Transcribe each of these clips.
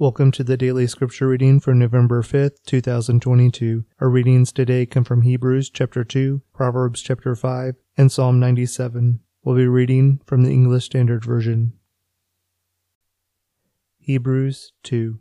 Welcome to the daily scripture reading for November 5th, 2022. Our readings today come from Hebrews chapter 2, Proverbs chapter 5, and Psalm 97. We'll be reading from the English Standard Version. Hebrews 2.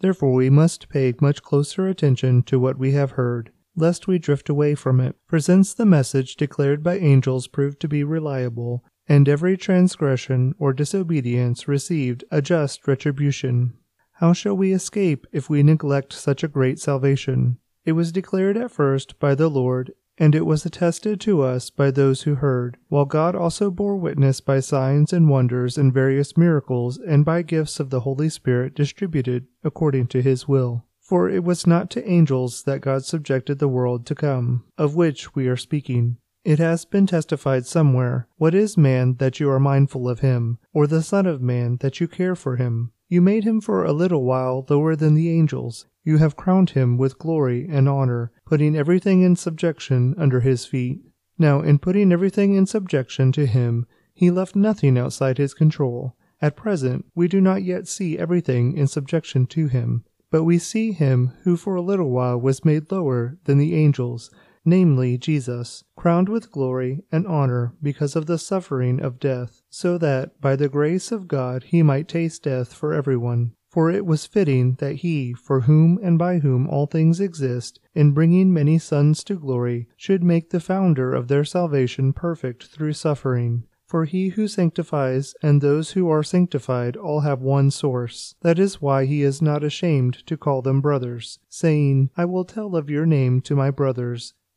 Therefore we must pay much closer attention to what we have heard, lest we drift away from it. For since the message declared by angels proved to be reliable, and every transgression or disobedience received a just retribution, how shall we escape if we neglect such a great salvation? It was declared at first by the Lord, and it was attested to us by those who heard, while God also bore witness by signs and wonders and various miracles and by gifts of the Holy Spirit distributed according to his will. For it was not to angels that God subjected the world to come, of which we are speaking. It has been testified somewhere, What is man that you are mindful of him, or the Son of man that you care for him? You made him for a little while lower than the angels. You have crowned him with glory and honor, putting everything in subjection under his feet. Now, in putting everything in subjection to him, he left nothing outside his control. At present, we do not yet see everything in subjection to him, but we see him who for a little while was made lower than the angels namely Jesus, crowned with glory and honor because of the suffering of death, so that by the grace of God he might taste death for everyone. For it was fitting that he, for whom and by whom all things exist, in bringing many sons to glory, should make the founder of their salvation perfect through suffering. For he who sanctifies and those who are sanctified all have one source. That is why he is not ashamed to call them brothers, saying, I will tell of your name to my brothers.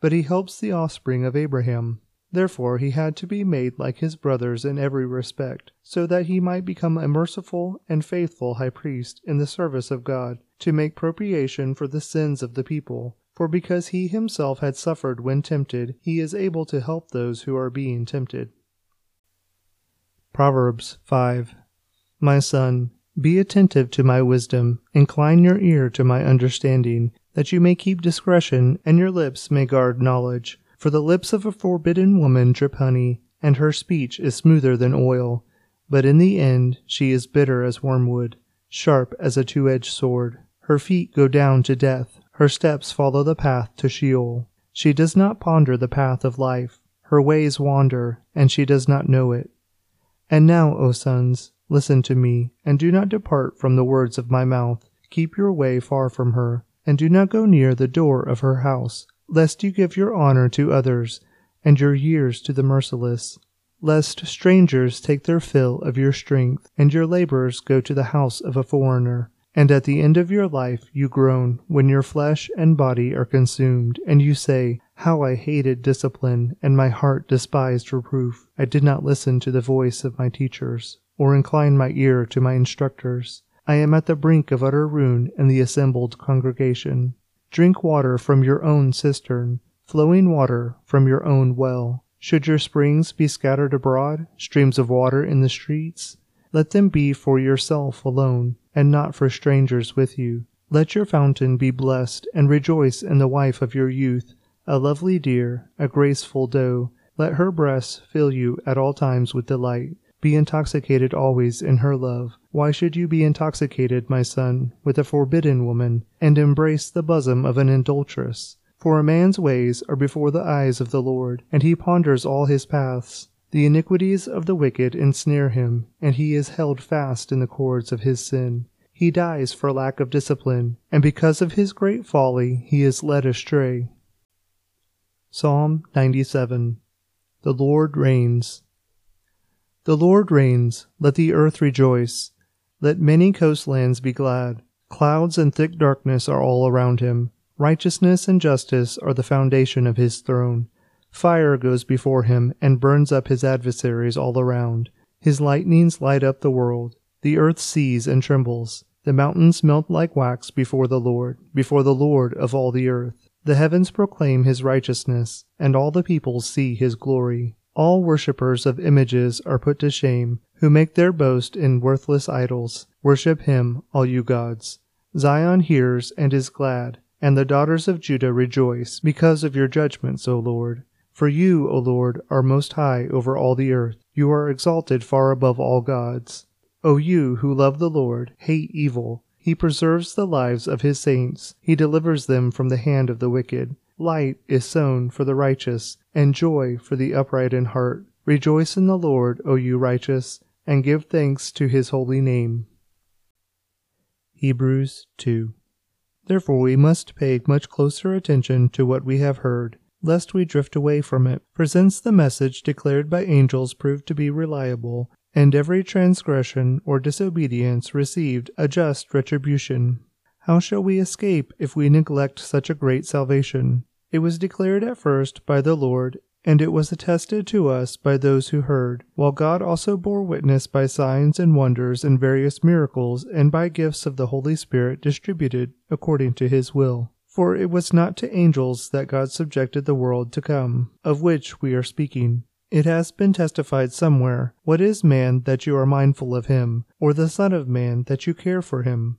but he helps the offspring of Abraham. Therefore he had to be made like his brothers in every respect, so that he might become a merciful and faithful high priest in the service of God, to make propitiation for the sins of the people. For because he himself had suffered when tempted, he is able to help those who are being tempted. Proverbs 5 My son, be attentive to my wisdom, incline your ear to my understanding that you may keep discretion, and your lips may guard knowledge. For the lips of a forbidden woman drip honey, and her speech is smoother than oil. But in the end she is bitter as wormwood, sharp as a two edged sword. Her feet go down to death, her steps follow the path to Sheol. She does not ponder the path of life, her ways wander, and she does not know it. And now, O sons, listen to me, and do not depart from the words of my mouth. Keep your way far from her and do not go near the door of her house, lest you give your honor to others, and your years to the merciless, lest strangers take their fill of your strength, and your labors go to the house of a foreigner. And at the end of your life you groan when your flesh and body are consumed, and you say, How I hated discipline, and my heart despised reproof. I did not listen to the voice of my teachers, or incline my ear to my instructors. I am at the brink of utter ruin in the assembled congregation. Drink water from your own cistern, flowing water from your own well. Should your springs be scattered abroad, streams of water in the streets? Let them be for yourself alone, and not for strangers with you. Let your fountain be blessed, and rejoice in the wife of your youth, a lovely deer, a graceful doe. Let her breasts fill you at all times with delight. Be intoxicated always in her love. Why should you be intoxicated, my son, with a forbidden woman, and embrace the bosom of an adulteress? For a man's ways are before the eyes of the Lord, and he ponders all his paths. The iniquities of the wicked ensnare him, and he is held fast in the cords of his sin. He dies for lack of discipline, and because of his great folly he is led astray. Psalm 97 The Lord reigns. The Lord reigns, let the earth rejoice. Let many coastlands be glad. Clouds and thick darkness are all around him. Righteousness and justice are the foundation of his throne. Fire goes before him and burns up his adversaries all around. His lightnings light up the world. The earth sees and trembles. The mountains melt like wax before the Lord, before the Lord of all the earth. The heavens proclaim his righteousness, and all the peoples see his glory. All worshippers of images are put to shame, who make their boast in worthless idols. Worship him, all you gods. Zion hears and is glad, and the daughters of Judah rejoice, because of your judgments, O Lord. For you, O Lord, are most high over all the earth. You are exalted far above all gods. O you who love the Lord, hate evil. He preserves the lives of his saints. He delivers them from the hand of the wicked. Light is sown for the righteous, and joy for the upright in heart. Rejoice in the Lord, O you righteous, and give thanks to his holy name. Hebrews 2. Therefore we must pay much closer attention to what we have heard, lest we drift away from it. For since the message declared by angels proved to be reliable, and every transgression or disobedience received a just retribution, how shall we escape if we neglect such a great salvation? It was declared at first by the Lord and it was attested to us by those who heard, while God also bore witness by signs and wonders and various miracles, and by gifts of the Holy Spirit distributed according to his will. For it was not to angels that God subjected the world to come, of which we are speaking. It has been testified somewhere, What is man that you are mindful of him, or the Son of Man that you care for him?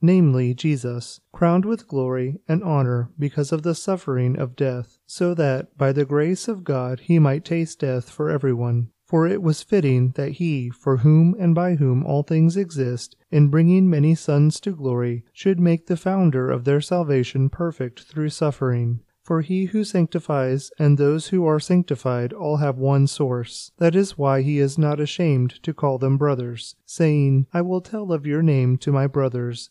namely Jesus, crowned with glory and honor because of the suffering of death, so that by the grace of God he might taste death for everyone. For it was fitting that he, for whom and by whom all things exist, in bringing many sons to glory, should make the founder of their salvation perfect through suffering. For he who sanctifies and those who are sanctified all have one source. That is why he is not ashamed to call them brothers, saying, I will tell of your name to my brothers.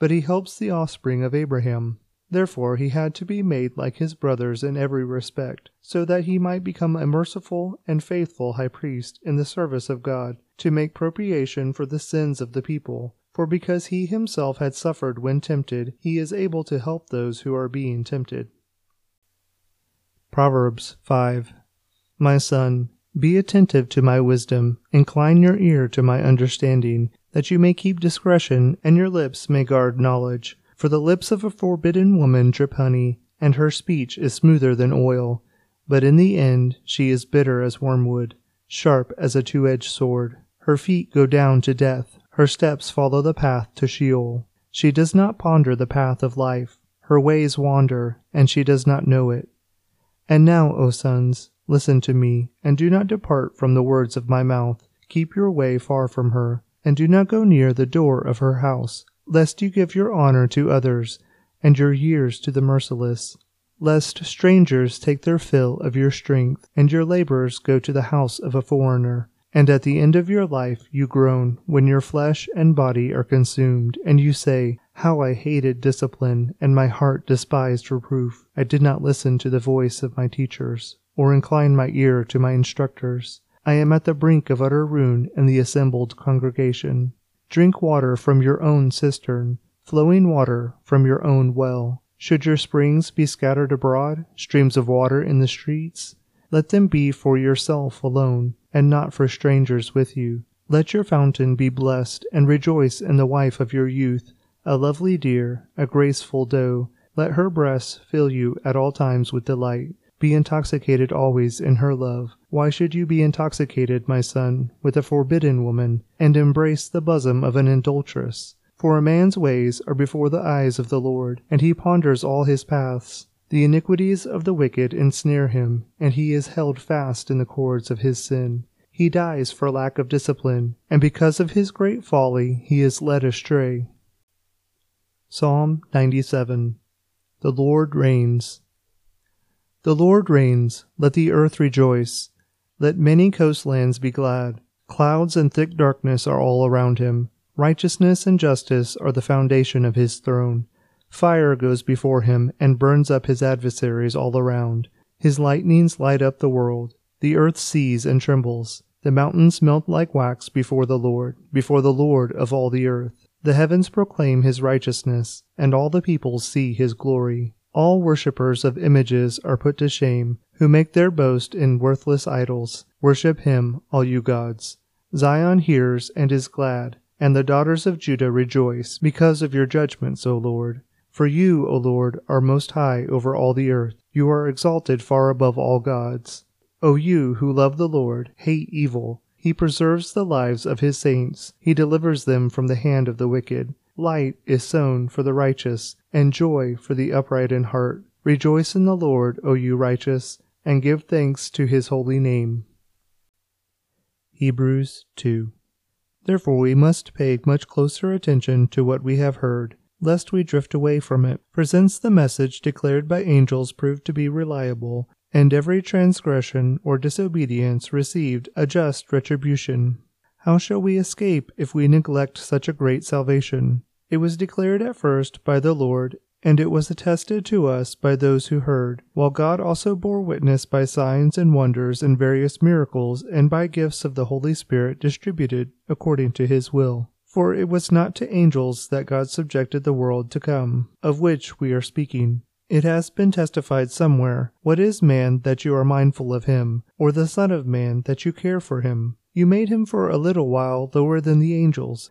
but he helps the offspring of Abraham. Therefore he had to be made like his brothers in every respect, so that he might become a merciful and faithful high priest in the service of God, to make propitiation for the sins of the people. For because he himself had suffered when tempted, he is able to help those who are being tempted. Proverbs 5 My son, be attentive to my wisdom, incline your ear to my understanding, that you may keep discretion, and your lips may guard knowledge. For the lips of a forbidden woman drip honey, and her speech is smoother than oil. But in the end she is bitter as wormwood, sharp as a two edged sword. Her feet go down to death, her steps follow the path to Sheol. She does not ponder the path of life, her ways wander, and she does not know it. And now, O sons, listen to me, and do not depart from the words of my mouth. Keep your way far from her, and do not go near the door of her house lest you give your honor to others, and your years to the merciless, lest strangers take their fill of your strength, and your labors go to the house of a foreigner. And at the end of your life you groan when your flesh and body are consumed, and you say, How I hated discipline, and my heart despised reproof. I did not listen to the voice of my teachers, or incline my ear to my instructors. I am at the brink of utter ruin in the assembled congregation. Drink water from your own cistern, flowing water from your own well. Should your springs be scattered abroad, streams of water in the streets? Let them be for yourself alone, and not for strangers with you. Let your fountain be blessed, and rejoice in the wife of your youth, a lovely deer, a graceful doe. Let her breasts fill you at all times with delight. Be intoxicated always in her love. Why should you be intoxicated, my son, with a forbidden woman, and embrace the bosom of an adulteress? For a man's ways are before the eyes of the Lord, and he ponders all his paths. The iniquities of the wicked ensnare him, and he is held fast in the cords of his sin. He dies for lack of discipline, and because of his great folly he is led astray. Psalm 97 The Lord reigns. The Lord reigns, let the earth rejoice. Let many coastlands be glad. Clouds and thick darkness are all around him. Righteousness and justice are the foundation of his throne. Fire goes before him and burns up his adversaries all around. His lightnings light up the world. The earth sees and trembles. The mountains melt like wax before the Lord, before the Lord of all the earth. The heavens proclaim his righteousness, and all the peoples see his glory. All worshippers of images are put to shame, who make their boast in worthless idols. Worship him, all you gods. Zion hears and is glad, and the daughters of Judah rejoice, because of your judgments, O Lord. For you, O Lord, are most high over all the earth. You are exalted far above all gods. O you who love the Lord, hate evil. He preserves the lives of his saints. He delivers them from the hand of the wicked. Light is sown for the righteous, and joy for the upright in heart. Rejoice in the Lord, O you righteous, and give thanks to his holy name. Hebrews 2. Therefore we must pay much closer attention to what we have heard, lest we drift away from it. For since the message declared by angels proved to be reliable, and every transgression or disobedience received a just retribution. How shall we escape if we neglect such a great salvation? It was declared at first by the Lord, and it was attested to us by those who heard, while God also bore witness by signs and wonders and various miracles and by gifts of the Holy Spirit distributed according to his will. For it was not to angels that God subjected the world to come, of which we are speaking. It has been testified somewhere, What is man that you are mindful of him, or the Son of Man that you care for him? You made him for a little while lower than the angels.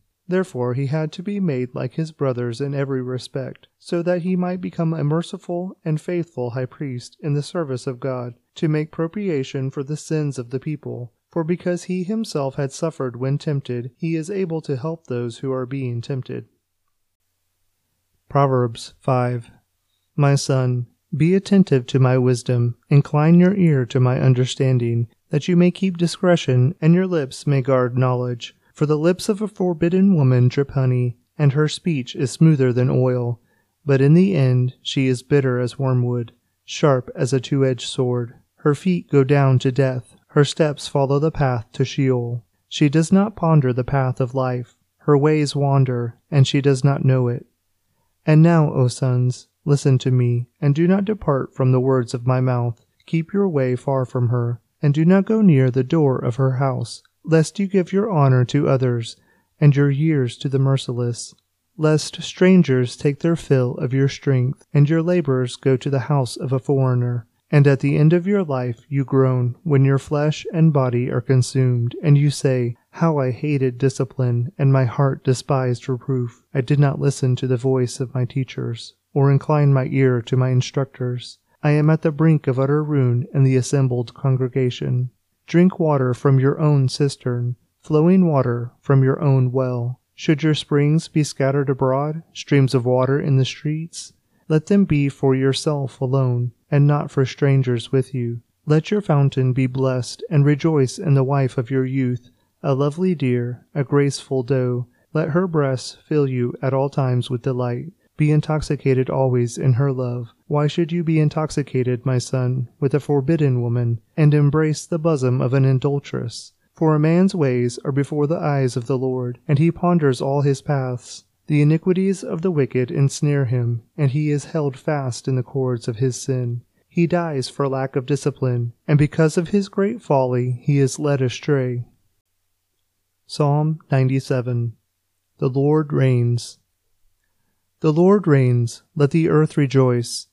Therefore he had to be made like his brothers in every respect, so that he might become a merciful and faithful high priest in the service of God, to make propitiation for the sins of the people. For because he himself had suffered when tempted, he is able to help those who are being tempted. Proverbs 5 My son, be attentive to my wisdom, incline your ear to my understanding that you may keep discretion, and your lips may guard knowledge. For the lips of a forbidden woman drip honey, and her speech is smoother than oil. But in the end she is bitter as wormwood, sharp as a two edged sword. Her feet go down to death, her steps follow the path to Sheol. She does not ponder the path of life, her ways wander, and she does not know it. And now, O sons, listen to me, and do not depart from the words of my mouth. Keep your way far from her and do not go near the door of her house, lest you give your honor to others, and your years to the merciless, lest strangers take their fill of your strength, and your labors go to the house of a foreigner. And at the end of your life you groan when your flesh and body are consumed, and you say, How I hated discipline, and my heart despised reproof. I did not listen to the voice of my teachers, or incline my ear to my instructors. I am at the brink of utter ruin in the assembled congregation. Drink water from your own cistern, flowing water from your own well. Should your springs be scattered abroad, streams of water in the streets? Let them be for yourself alone, and not for strangers with you. Let your fountain be blessed, and rejoice in the wife of your youth, a lovely deer, a graceful doe. Let her breasts fill you at all times with delight. Be intoxicated always in her love. Why should you be intoxicated, my son, with a forbidden woman, and embrace the bosom of an adulteress? For a man's ways are before the eyes of the Lord, and he ponders all his paths. The iniquities of the wicked ensnare him, and he is held fast in the cords of his sin. He dies for lack of discipline, and because of his great folly he is led astray. Psalm 97 The Lord reigns. The Lord reigns, let the earth rejoice.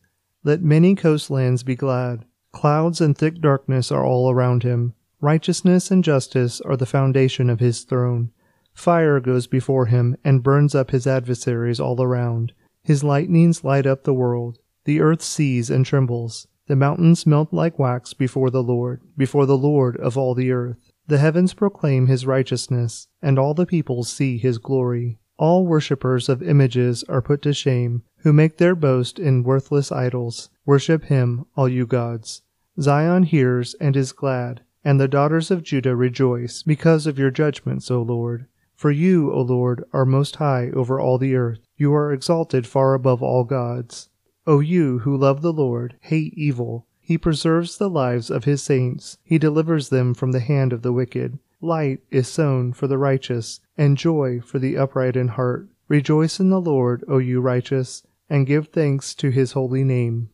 Let many coastlands be glad. Clouds and thick darkness are all around him. Righteousness and justice are the foundation of his throne. Fire goes before him and burns up his adversaries all around. His lightnings light up the world. The earth sees and trembles. The mountains melt like wax before the Lord, before the Lord of all the earth. The heavens proclaim his righteousness, and all the peoples see his glory. All worshippers of images are put to shame, who make their boast in worthless idols. Worship him, all you gods. Zion hears and is glad, and the daughters of Judah rejoice, because of your judgments, O Lord. For you, O Lord, are most high over all the earth. You are exalted far above all gods. O you who love the Lord, hate evil. He preserves the lives of his saints. He delivers them from the hand of the wicked. Light is sown for the righteous, and joy for the upright in heart. Rejoice in the Lord, O you righteous, and give thanks to his holy name.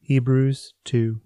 Hebrews 2.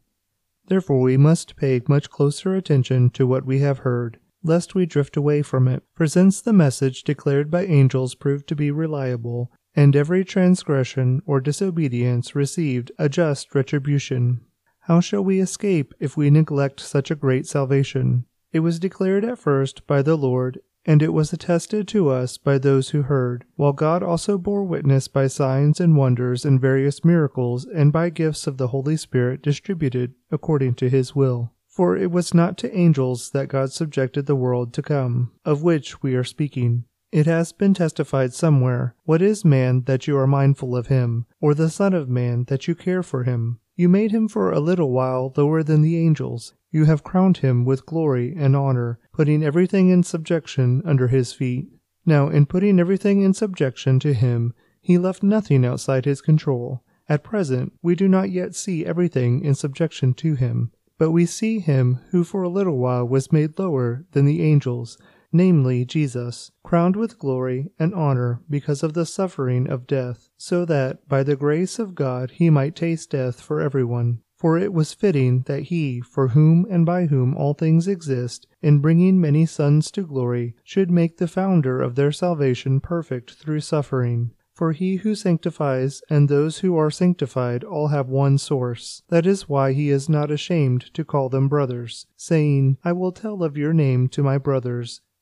Therefore we must pay much closer attention to what we have heard, lest we drift away from it. For since the message declared by angels proved to be reliable, and every transgression or disobedience received a just retribution. How shall we escape if we neglect such a great salvation? It was declared at first by the Lord, and it was attested to us by those who heard, while God also bore witness by signs and wonders and various miracles and by gifts of the Holy Spirit distributed according to his will. For it was not to angels that God subjected the world to come, of which we are speaking. It has been testified somewhere, What is man that you are mindful of him, or the Son of Man that you care for him? You made him for a little while lower than the angels. You have crowned him with glory and honor, putting everything in subjection under his feet. Now, in putting everything in subjection to him, he left nothing outside his control. At present, we do not yet see everything in subjection to him, but we see him who for a little while was made lower than the angels namely Jesus, crowned with glory and honor because of the suffering of death, so that by the grace of God he might taste death for everyone. For it was fitting that he, for whom and by whom all things exist, in bringing many sons to glory, should make the founder of their salvation perfect through suffering. For he who sanctifies and those who are sanctified all have one source. That is why he is not ashamed to call them brothers, saying, I will tell of your name to my brothers.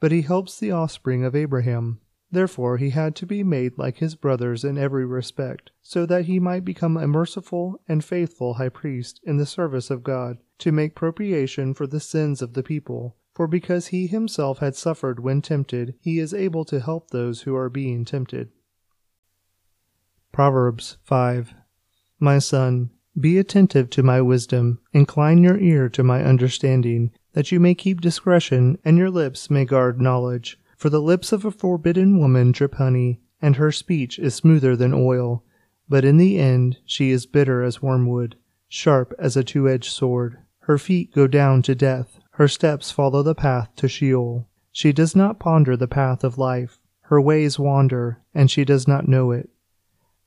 but he helps the offspring of Abraham. Therefore he had to be made like his brothers in every respect, so that he might become a merciful and faithful high priest in the service of God, to make propitiation for the sins of the people. For because he himself had suffered when tempted, he is able to help those who are being tempted. Proverbs 5 My son, be attentive to my wisdom, incline your ear to my understanding, that you may keep discretion, and your lips may guard knowledge. For the lips of a forbidden woman drip honey, and her speech is smoother than oil. But in the end she is bitter as wormwood, sharp as a two edged sword. Her feet go down to death, her steps follow the path to Sheol. She does not ponder the path of life, her ways wander, and she does not know it.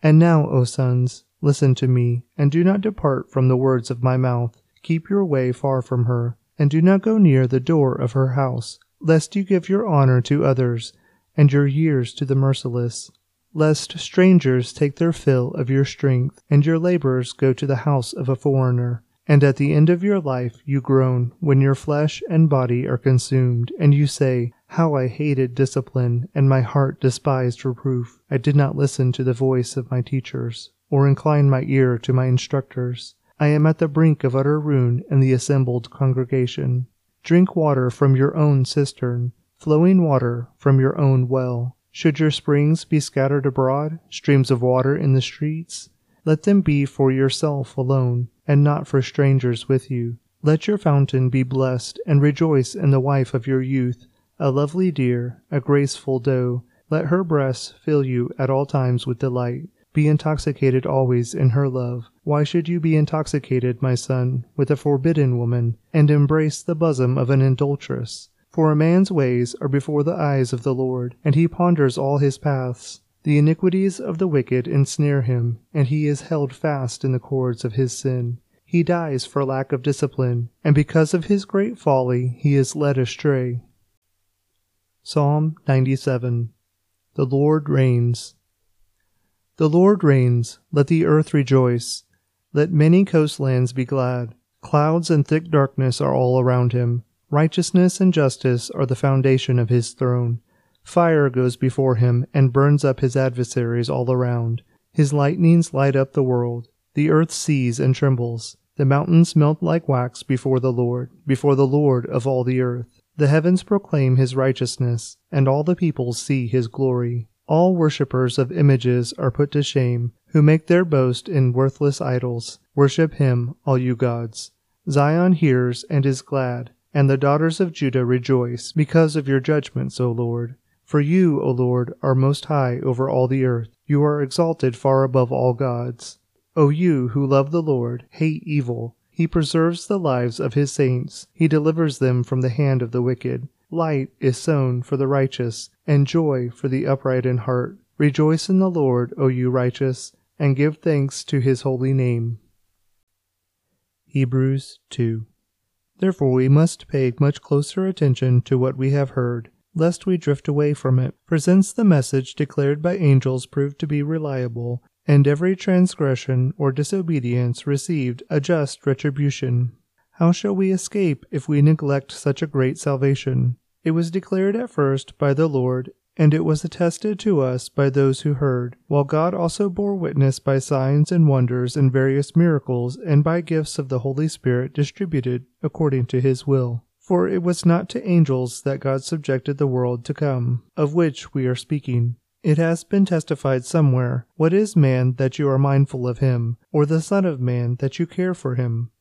And now, O sons, listen to me, and do not depart from the words of my mouth. Keep your way far from her and do not go near the door of her house, lest you give your honor to others, and your years to the merciless. lest strangers take their fill of your strength, and your labors go to the house of a foreigner. And at the end of your life you groan when your flesh and body are consumed, and you say, How I hated discipline, and my heart despised reproof. I did not listen to the voice of my teachers, or incline my ear to my instructors. I am at the brink of utter ruin in the assembled congregation. Drink water from your own cistern, flowing water from your own well. Should your springs be scattered abroad, streams of water in the streets? Let them be for yourself alone, and not for strangers with you. Let your fountain be blessed, and rejoice in the wife of your youth, a lovely deer, a graceful doe. Let her breasts fill you at all times with delight. Be intoxicated always in her love. Why should you be intoxicated, my son, with a forbidden woman, and embrace the bosom of an adulteress? For a man's ways are before the eyes of the Lord, and he ponders all his paths. The iniquities of the wicked ensnare him, and he is held fast in the cords of his sin. He dies for lack of discipline, and because of his great folly he is led astray. Psalm 97 The Lord reigns. The Lord reigns, let the earth rejoice. Let many coastlands be glad. Clouds and thick darkness are all around him. Righteousness and justice are the foundation of his throne. Fire goes before him and burns up his adversaries all around. His lightnings light up the world. The earth sees and trembles. The mountains melt like wax before the Lord, before the Lord of all the earth. The heavens proclaim his righteousness, and all the peoples see his glory. All worshippers of images are put to shame, who make their boast in worthless idols. Worship him, all you gods. Zion hears and is glad, and the daughters of Judah rejoice, because of your judgments, O Lord. For you, O Lord, are most high over all the earth. You are exalted far above all gods. O you who love the Lord, hate evil. He preserves the lives of his saints. He delivers them from the hand of the wicked. Light is sown for the righteous, and joy for the upright in heart. Rejoice in the Lord, O you righteous, and give thanks to his holy name. Hebrews 2. Therefore we must pay much closer attention to what we have heard, lest we drift away from it. For since the message declared by angels proved to be reliable, and every transgression or disobedience received a just retribution, how shall we escape if we neglect such a great salvation? It was declared at first by the Lord, and it was attested to us by those who heard, while God also bore witness by signs and wonders and various miracles and by gifts of the Holy Spirit distributed according to his will. For it was not to angels that God subjected the world to come, of which we are speaking. It has been testified somewhere, What is man that you are mindful of him, or the Son of Man that you care for him?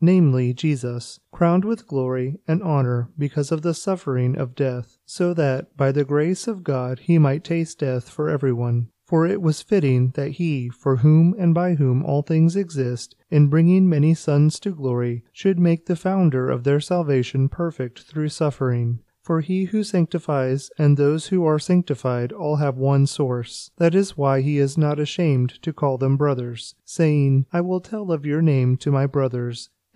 namely Jesus, crowned with glory and honor because of the suffering of death, so that by the grace of God he might taste death for everyone. For it was fitting that he, for whom and by whom all things exist, in bringing many sons to glory, should make the founder of their salvation perfect through suffering. For he who sanctifies and those who are sanctified all have one source. That is why he is not ashamed to call them brothers, saying, I will tell of your name to my brothers.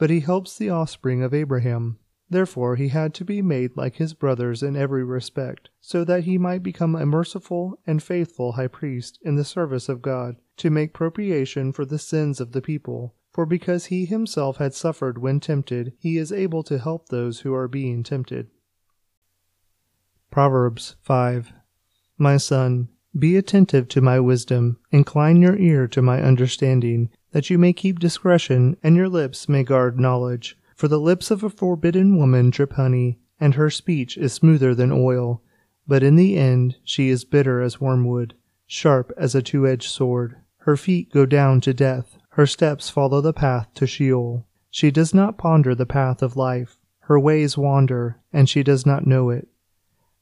but he helps the offspring of Abraham. Therefore he had to be made like his brothers in every respect, so that he might become a merciful and faithful high priest in the service of God, to make propitiation for the sins of the people. For because he himself had suffered when tempted, he is able to help those who are being tempted. Proverbs 5 My son, be attentive to my wisdom, incline your ear to my understanding that you may keep discretion, and your lips may guard knowledge. For the lips of a forbidden woman drip honey, and her speech is smoother than oil. But in the end she is bitter as wormwood, sharp as a two edged sword. Her feet go down to death, her steps follow the path to Sheol. She does not ponder the path of life, her ways wander, and she does not know it.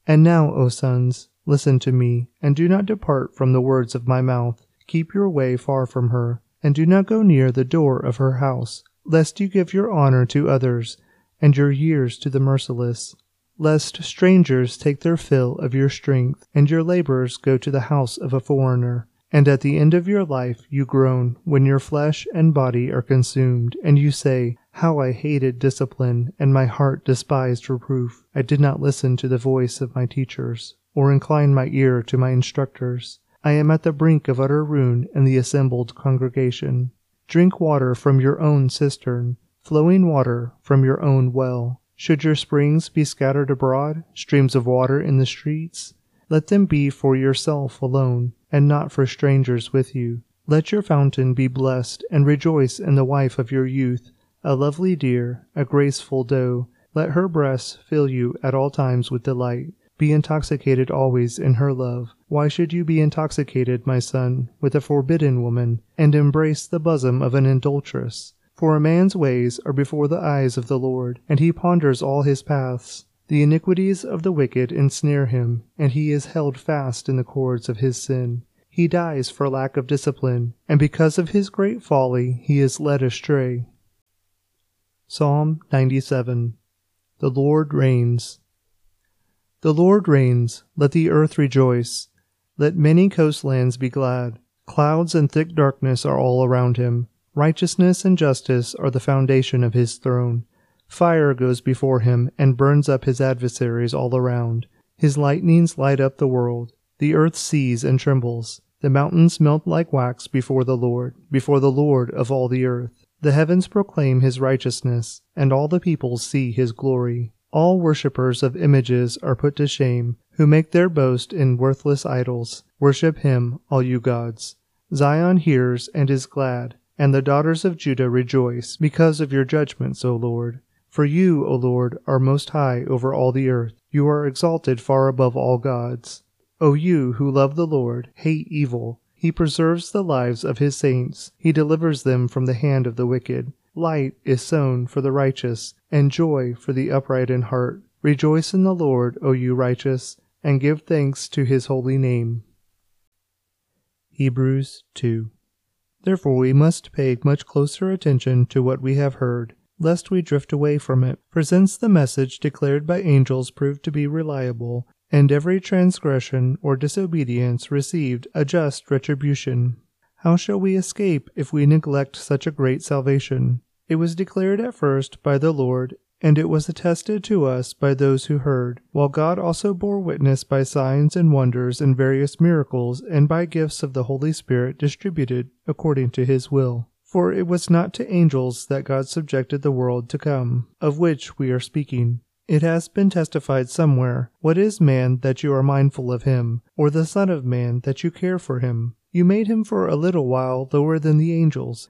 And now, O sons, listen to me, and do not depart from the words of my mouth. Keep your way far from her, and do not go near the door of her house, lest you give your honor to others, and your years to the merciless, lest strangers take their fill of your strength, and your labors go to the house of a foreigner. And at the end of your life you groan when your flesh and body are consumed, and you say, How I hated discipline, and my heart despised reproof. I did not listen to the voice of my teachers, or incline my ear to my instructors. I am at the brink of utter ruin in the assembled congregation. Drink water from your own cistern, flowing water from your own well. Should your springs be scattered abroad, streams of water in the streets? Let them be for yourself alone, and not for strangers with you. Let your fountain be blessed, and rejoice in the wife of your youth, a lovely deer, a graceful doe. Let her breasts fill you at all times with delight. Be intoxicated always in her love. Why should you be intoxicated, my son, with a forbidden woman, and embrace the bosom of an adulteress? For a man's ways are before the eyes of the Lord, and he ponders all his paths. The iniquities of the wicked ensnare him, and he is held fast in the cords of his sin. He dies for lack of discipline, and because of his great folly he is led astray. Psalm 97 The Lord reigns. The Lord reigns, let the earth rejoice. Let many coastlands be glad. Clouds and thick darkness are all around him. Righteousness and justice are the foundation of his throne. Fire goes before him and burns up his adversaries all around. His lightnings light up the world. The earth sees and trembles. The mountains melt like wax before the Lord, before the Lord of all the earth. The heavens proclaim his righteousness, and all the peoples see his glory. All worshippers of images are put to shame, who make their boast in worthless idols. Worship him, all you gods. Zion hears and is glad, and the daughters of Judah rejoice, because of your judgments, O Lord. For you, O Lord, are most high over all the earth. You are exalted far above all gods. O you who love the Lord, hate evil. He preserves the lives of his saints. He delivers them from the hand of the wicked. Light is sown for the righteous, and joy for the upright in heart. Rejoice in the Lord, O you righteous, and give thanks to his holy name. Hebrews 2. Therefore we must pay much closer attention to what we have heard, lest we drift away from it. For since the message declared by angels proved to be reliable, and every transgression or disobedience received a just retribution, how shall we escape if we neglect such a great salvation? It was declared at first by the Lord, and it was attested to us by those who heard, while God also bore witness by signs and wonders and various miracles and by gifts of the Holy Spirit distributed according to his will. For it was not to angels that God subjected the world to come, of which we are speaking. It has been testified somewhere, What is man that you are mindful of him, or the Son of man that you care for him? You made him for a little while lower than the angels.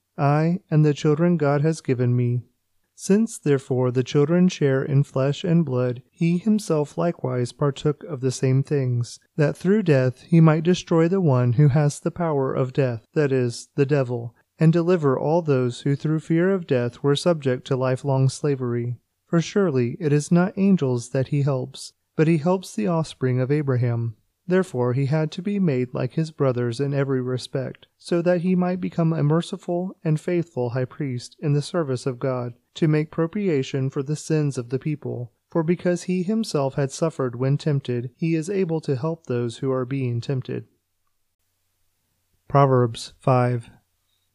I and the children God has given me. Since therefore the children share in flesh and blood, he himself likewise partook of the same things, that through death he might destroy the one who has the power of death, that is, the devil, and deliver all those who through fear of death were subject to lifelong slavery. For surely it is not angels that he helps, but he helps the offspring of Abraham. Therefore he had to be made like his brothers in every respect, so that he might become a merciful and faithful high priest in the service of God, to make propitiation for the sins of the people. For because he himself had suffered when tempted, he is able to help those who are being tempted. Proverbs 5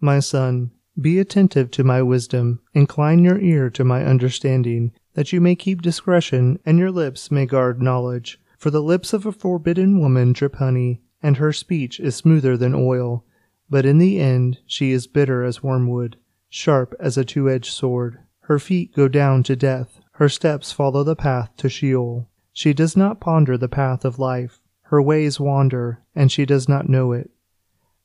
My son, be attentive to my wisdom, incline your ear to my understanding, that you may keep discretion, and your lips may guard knowledge. For the lips of a forbidden woman drip honey, and her speech is smoother than oil. But in the end she is bitter as wormwood, sharp as a two edged sword. Her feet go down to death, her steps follow the path to Sheol. She does not ponder the path of life, her ways wander, and she does not know it.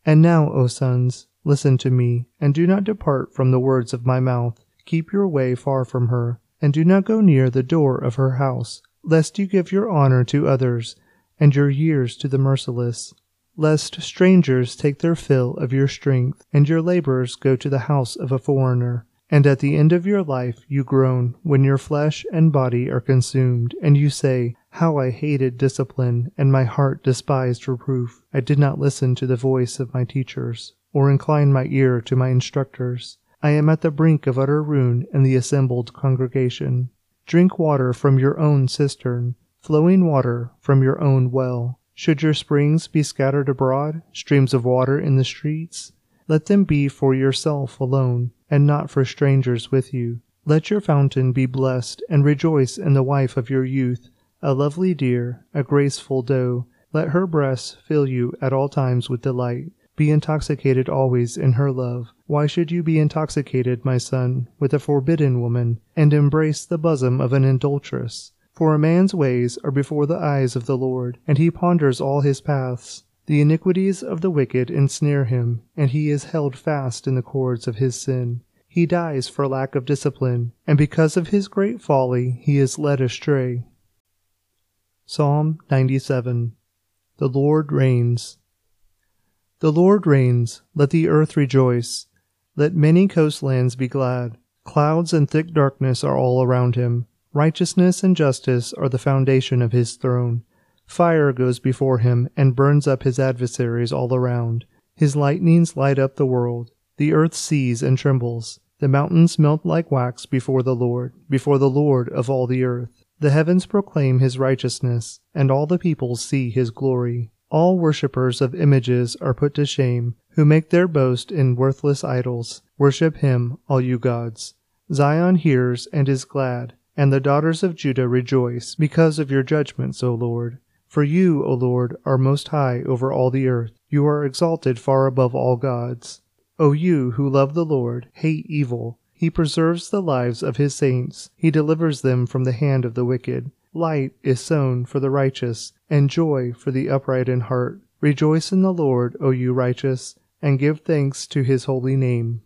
And now, O sons, listen to me, and do not depart from the words of my mouth. Keep your way far from her, and do not go near the door of her house lest you give your honor to others, and your years to the merciless, lest strangers take their fill of your strength, and your labors go to the house of a foreigner. And at the end of your life you groan when your flesh and body are consumed, and you say, How I hated discipline, and my heart despised reproof. I did not listen to the voice of my teachers, or incline my ear to my instructors. I am at the brink of utter ruin in the assembled congregation. Drink water from your own cistern, flowing water from your own well. Should your springs be scattered abroad, streams of water in the streets? Let them be for yourself alone, and not for strangers with you. Let your fountain be blessed, and rejoice in the wife of your youth, a lovely deer, a graceful doe. Let her breasts fill you at all times with delight. Be intoxicated always in her love. Why should you be intoxicated, my son, with a forbidden woman, and embrace the bosom of an adulteress? For a man's ways are before the eyes of the Lord, and he ponders all his paths. The iniquities of the wicked ensnare him, and he is held fast in the cords of his sin. He dies for lack of discipline, and because of his great folly he is led astray. Psalm 97 The Lord reigns. The Lord reigns, let the earth rejoice. Let many coastlands be glad. Clouds and thick darkness are all around him. Righteousness and justice are the foundation of his throne. Fire goes before him and burns up his adversaries all around. His lightnings light up the world. The earth sees and trembles. The mountains melt like wax before the Lord, before the Lord of all the earth. The heavens proclaim his righteousness, and all the peoples see his glory. All worshippers of images are put to shame, who make their boast in worthless idols. Worship him, all you gods. Zion hears and is glad, and the daughters of Judah rejoice, because of your judgments, O Lord. For you, O Lord, are most high over all the earth. You are exalted far above all gods. O you who love the Lord, hate evil. He preserves the lives of his saints. He delivers them from the hand of the wicked. Light is sown for the righteous, and joy for the upright in heart. Rejoice in the Lord, O you righteous, and give thanks to his holy name.